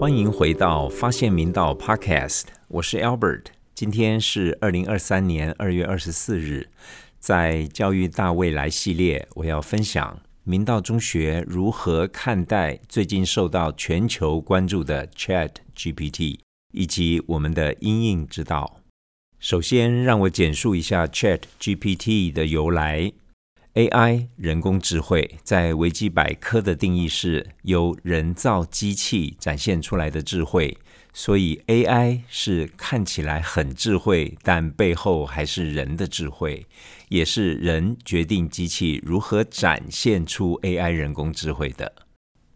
欢迎回到发现明道 Podcast，我是 Albert。今天是二零二三年二月二十四日，在教育大未来系列，我要分享明道中学如何看待最近受到全球关注的 Chat GPT，以及我们的应应之道。首先，让我简述一下 Chat GPT 的由来。AI 人工智慧在维基百科的定义是由人造机器展现出来的智慧，所以 AI 是看起来很智慧，但背后还是人的智慧，也是人决定机器如何展现出 AI 人工智慧的。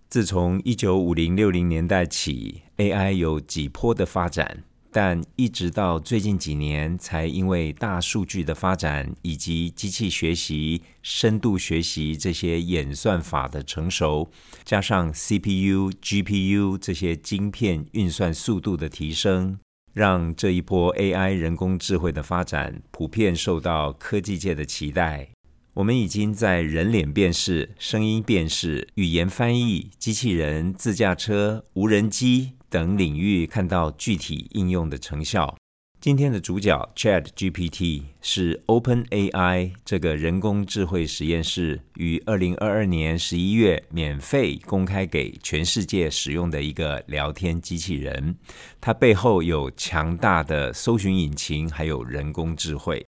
自从一九五零六零年代起，AI 有几波的发展。但一直到最近几年，才因为大数据的发展以及机器学习、深度学习这些演算法的成熟，加上 CPU、GPU 这些晶片运算速度的提升，让这一波 AI 人工智慧的发展普遍受到科技界的期待。我们已经在人脸辨识、声音辨识、语言翻译、机器人、自驾车、无人机。等领域看到具体应用的成效。今天的主角 Chat GPT 是 Open AI 这个人工智慧实验室于二零二二年十一月免费公开给全世界使用的一个聊天机器人。它背后有强大的搜寻引擎，还有人工智慧。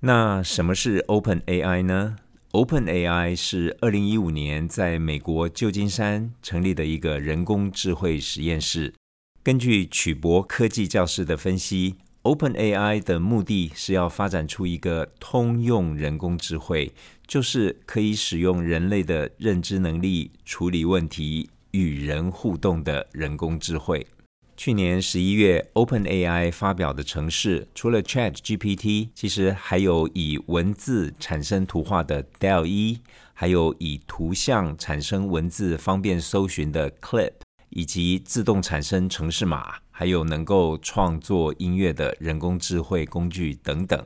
那什么是 Open AI 呢？Open AI 是二零一五年在美国旧金山成立的一个人工智慧实验室。根据曲博科技教室的分析，OpenAI 的目的是要发展出一个通用人工智慧，就是可以使用人类的认知能力处理问题、与人互动的人工智慧。去年十一月，OpenAI 发表的程式，除了 ChatGPT，其实还有以文字产生图画的 DALL-E，还有以图像产生文字方便搜寻的 Clip。以及自动产生城市码，还有能够创作音乐的人工智慧工具等等。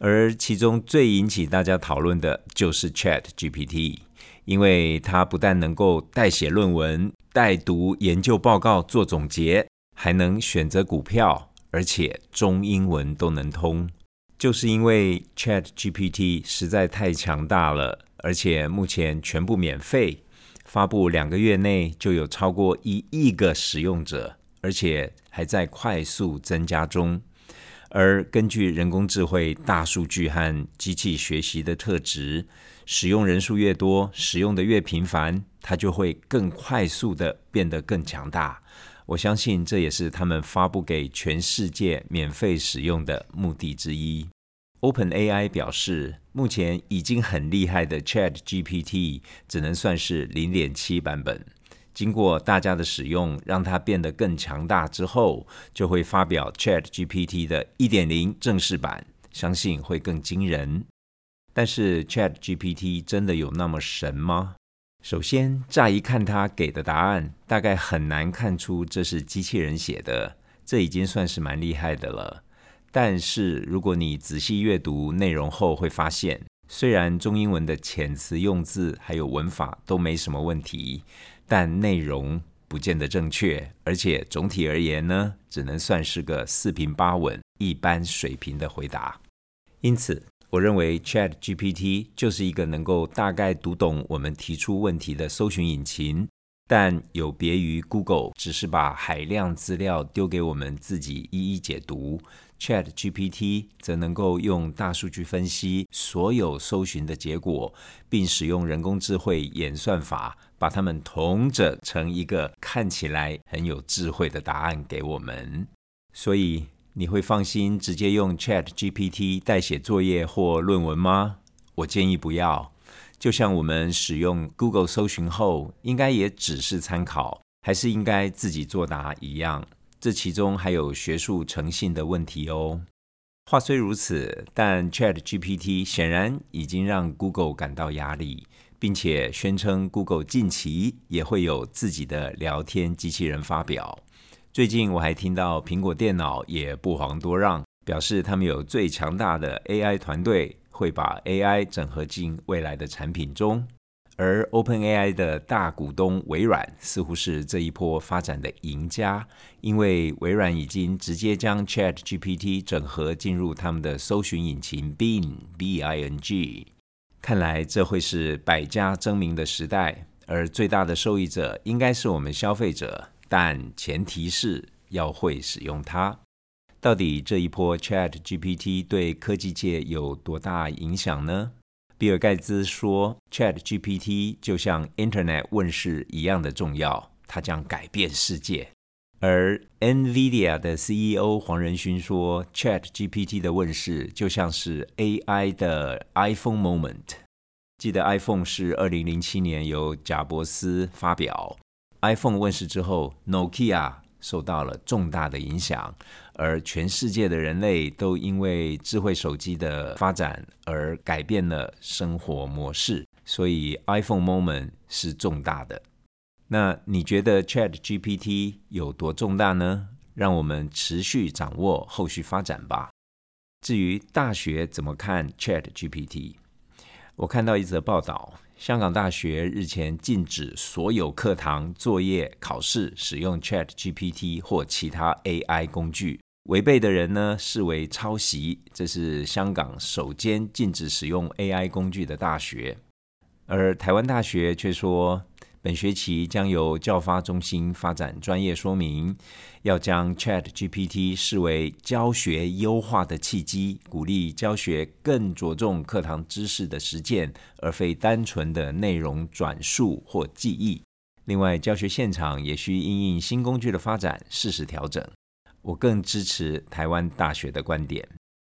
而其中最引起大家讨论的就是 Chat GPT，因为它不但能够代写论文、代读研究报告、做总结，还能选择股票，而且中英文都能通。就是因为 Chat GPT 实在太强大了，而且目前全部免费。发布两个月内就有超过一亿个使用者，而且还在快速增加中。而根据人工智慧、大数据和机器学习的特质，使用人数越多，使用的越频繁，它就会更快速的变得更强大。我相信这也是他们发布给全世界免费使用的目的之一。OpenAI 表示，目前已经很厉害的 ChatGPT 只能算是零点七版本。经过大家的使用，让它变得更强大之后，就会发表 ChatGPT 的一点零正式版，相信会更惊人。但是 ChatGPT 真的有那么神吗？首先，乍一看它给的答案，大概很难看出这是机器人写的，这已经算是蛮厉害的了。但是，如果你仔细阅读内容后，会发现，虽然中英文的遣词用字还有文法都没什么问题，但内容不见得正确，而且总体而言呢，只能算是个四平八稳、一般水平的回答。因此，我认为 Chat GPT 就是一个能够大概读懂我们提出问题的搜寻引擎，但有别于 Google，只是把海量资料丢给我们自己一一解读。Chat GPT 则能够用大数据分析所有搜寻的结果，并使用人工智慧演算法，把它们同整成一个看起来很有智慧的答案给我们。所以，你会放心直接用 Chat GPT 代写作业或论文吗？我建议不要。就像我们使用 Google 搜寻后，应该也只是参考，还是应该自己作答一样。这其中还有学术诚信的问题哦。话虽如此，但 Chat GPT 显然已经让 Google 感到压力，并且宣称 Google 近期也会有自己的聊天机器人发表。最近我还听到苹果电脑也不遑多让，表示他们有最强大的 AI 团队，会把 AI 整合进未来的产品中。而 OpenAI 的大股东微软似乎是这一波发展的赢家，因为微软已经直接将 ChatGPT 整合进入他们的搜寻引擎 Bing（B-I-N-G）。看来这会是百家争鸣的时代，而最大的受益者应该是我们消费者，但前提是要会使用它。到底这一波 ChatGPT 对科技界有多大影响呢？比尔盖茨说：“Chat GPT 就像 Internet 问世一样的重要，它将改变世界。”而 NVIDIA 的 CEO 黄仁勋说：“Chat GPT 的问世就像是 AI 的 iPhone moment。”记得 iPhone 是二零零七年由贾伯斯发表，iPhone 问世之后，Nokia 受到了重大的影响。而全世界的人类都因为智慧手机的发展而改变了生活模式，所以 iPhone moment 是重大的。那你觉得 Chat GPT 有多重大呢？让我们持续掌握后续发展吧。至于大学怎么看 Chat GPT，我看到一则报道，香港大学日前禁止所有课堂、作业、考试使用 Chat GPT 或其他 AI 工具。违背的人呢，视为抄袭。这是香港首间禁止使用 AI 工具的大学，而台湾大学却说，本学期将由教发中心发展专业说明，要将 Chat GPT 视为教学优化的契机，鼓励教学更着重课堂知识的实践，而非单纯的内容转述或记忆。另外，教学现场也需因应新工具的发展，适时调整。我更支持台湾大学的观点。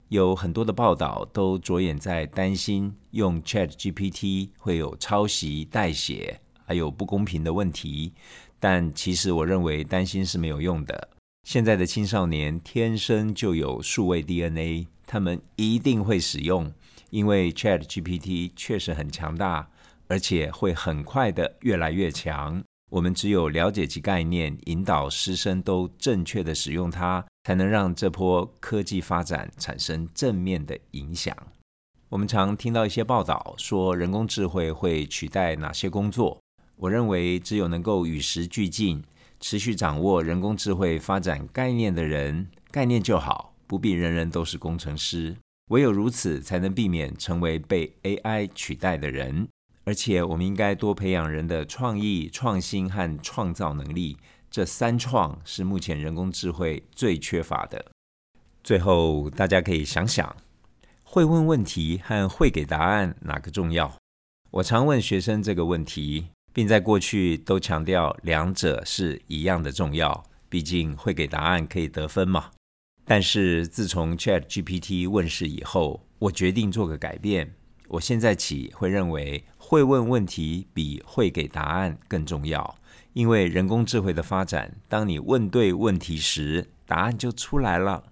有很多的报道都着眼在担心用 Chat GPT 会有抄袭、代写，还有不公平的问题。但其实我认为担心是没有用的。现在的青少年天生就有数位 DNA，他们一定会使用，因为 Chat GPT 确实很强大，而且会很快的越来越强。我们只有了解其概念，引导师生都正确的使用它，才能让这波科技发展产生正面的影响。我们常听到一些报道说人工智慧会取代哪些工作，我认为只有能够与时俱进，持续掌握人工智慧发展概念的人，概念就好，不必人人都是工程师。唯有如此，才能避免成为被 AI 取代的人。而且，我们应该多培养人的创意、创新和创造能力。这三创是目前人工智慧最缺乏的。最后，大家可以想想，会问问题和会给答案哪个重要？我常问学生这个问题，并在过去都强调两者是一样的重要。毕竟，会给答案可以得分嘛。但是，自从 Chat GPT 问世以后，我决定做个改变。我现在起会认为。会问问题比会给答案更重要，因为人工智慧的发展，当你问对问题时，答案就出来了。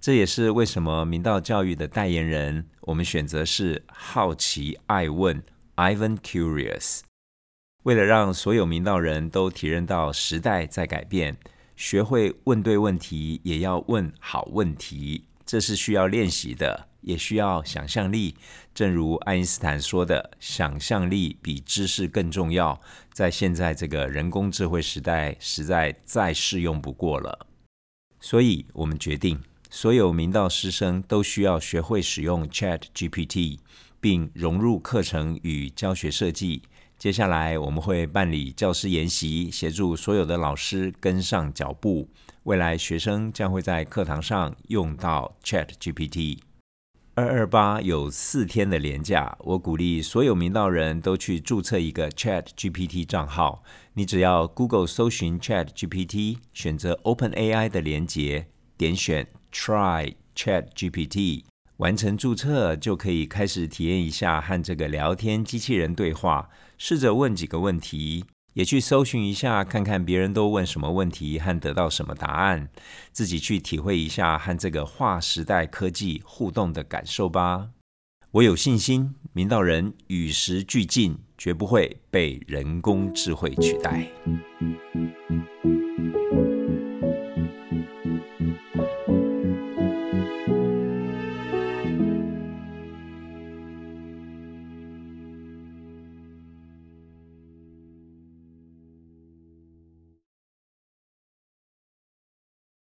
这也是为什么明道教育的代言人，我们选择是好奇爱问 （Ivan Curious）。为了让所有明道人都体认到时代在改变，学会问对问题，也要问好问题，这是需要练习的。也需要想象力，正如爱因斯坦说的：“想象力比知识更重要。”在现在这个人工智慧时代，实在再适用不过了。所以，我们决定，所有明道师生都需要学会使用 Chat GPT，并融入课程与教学设计。接下来，我们会办理教师研习，协助所有的老师跟上脚步。未来，学生将会在课堂上用到 Chat GPT。二二八有四天的连假，我鼓励所有明道人都去注册一个 Chat GPT 账号。你只要 Google 搜寻 Chat GPT，选择 Open AI 的连接，点选 Try Chat GPT，完成注册就可以开始体验一下和这个聊天机器人对话，试着问几个问题。也去搜寻一下，看看别人都问什么问题和得到什么答案，自己去体会一下和这个划时代科技互动的感受吧。我有信心，明道人与时俱进，绝不会被人工智慧取代。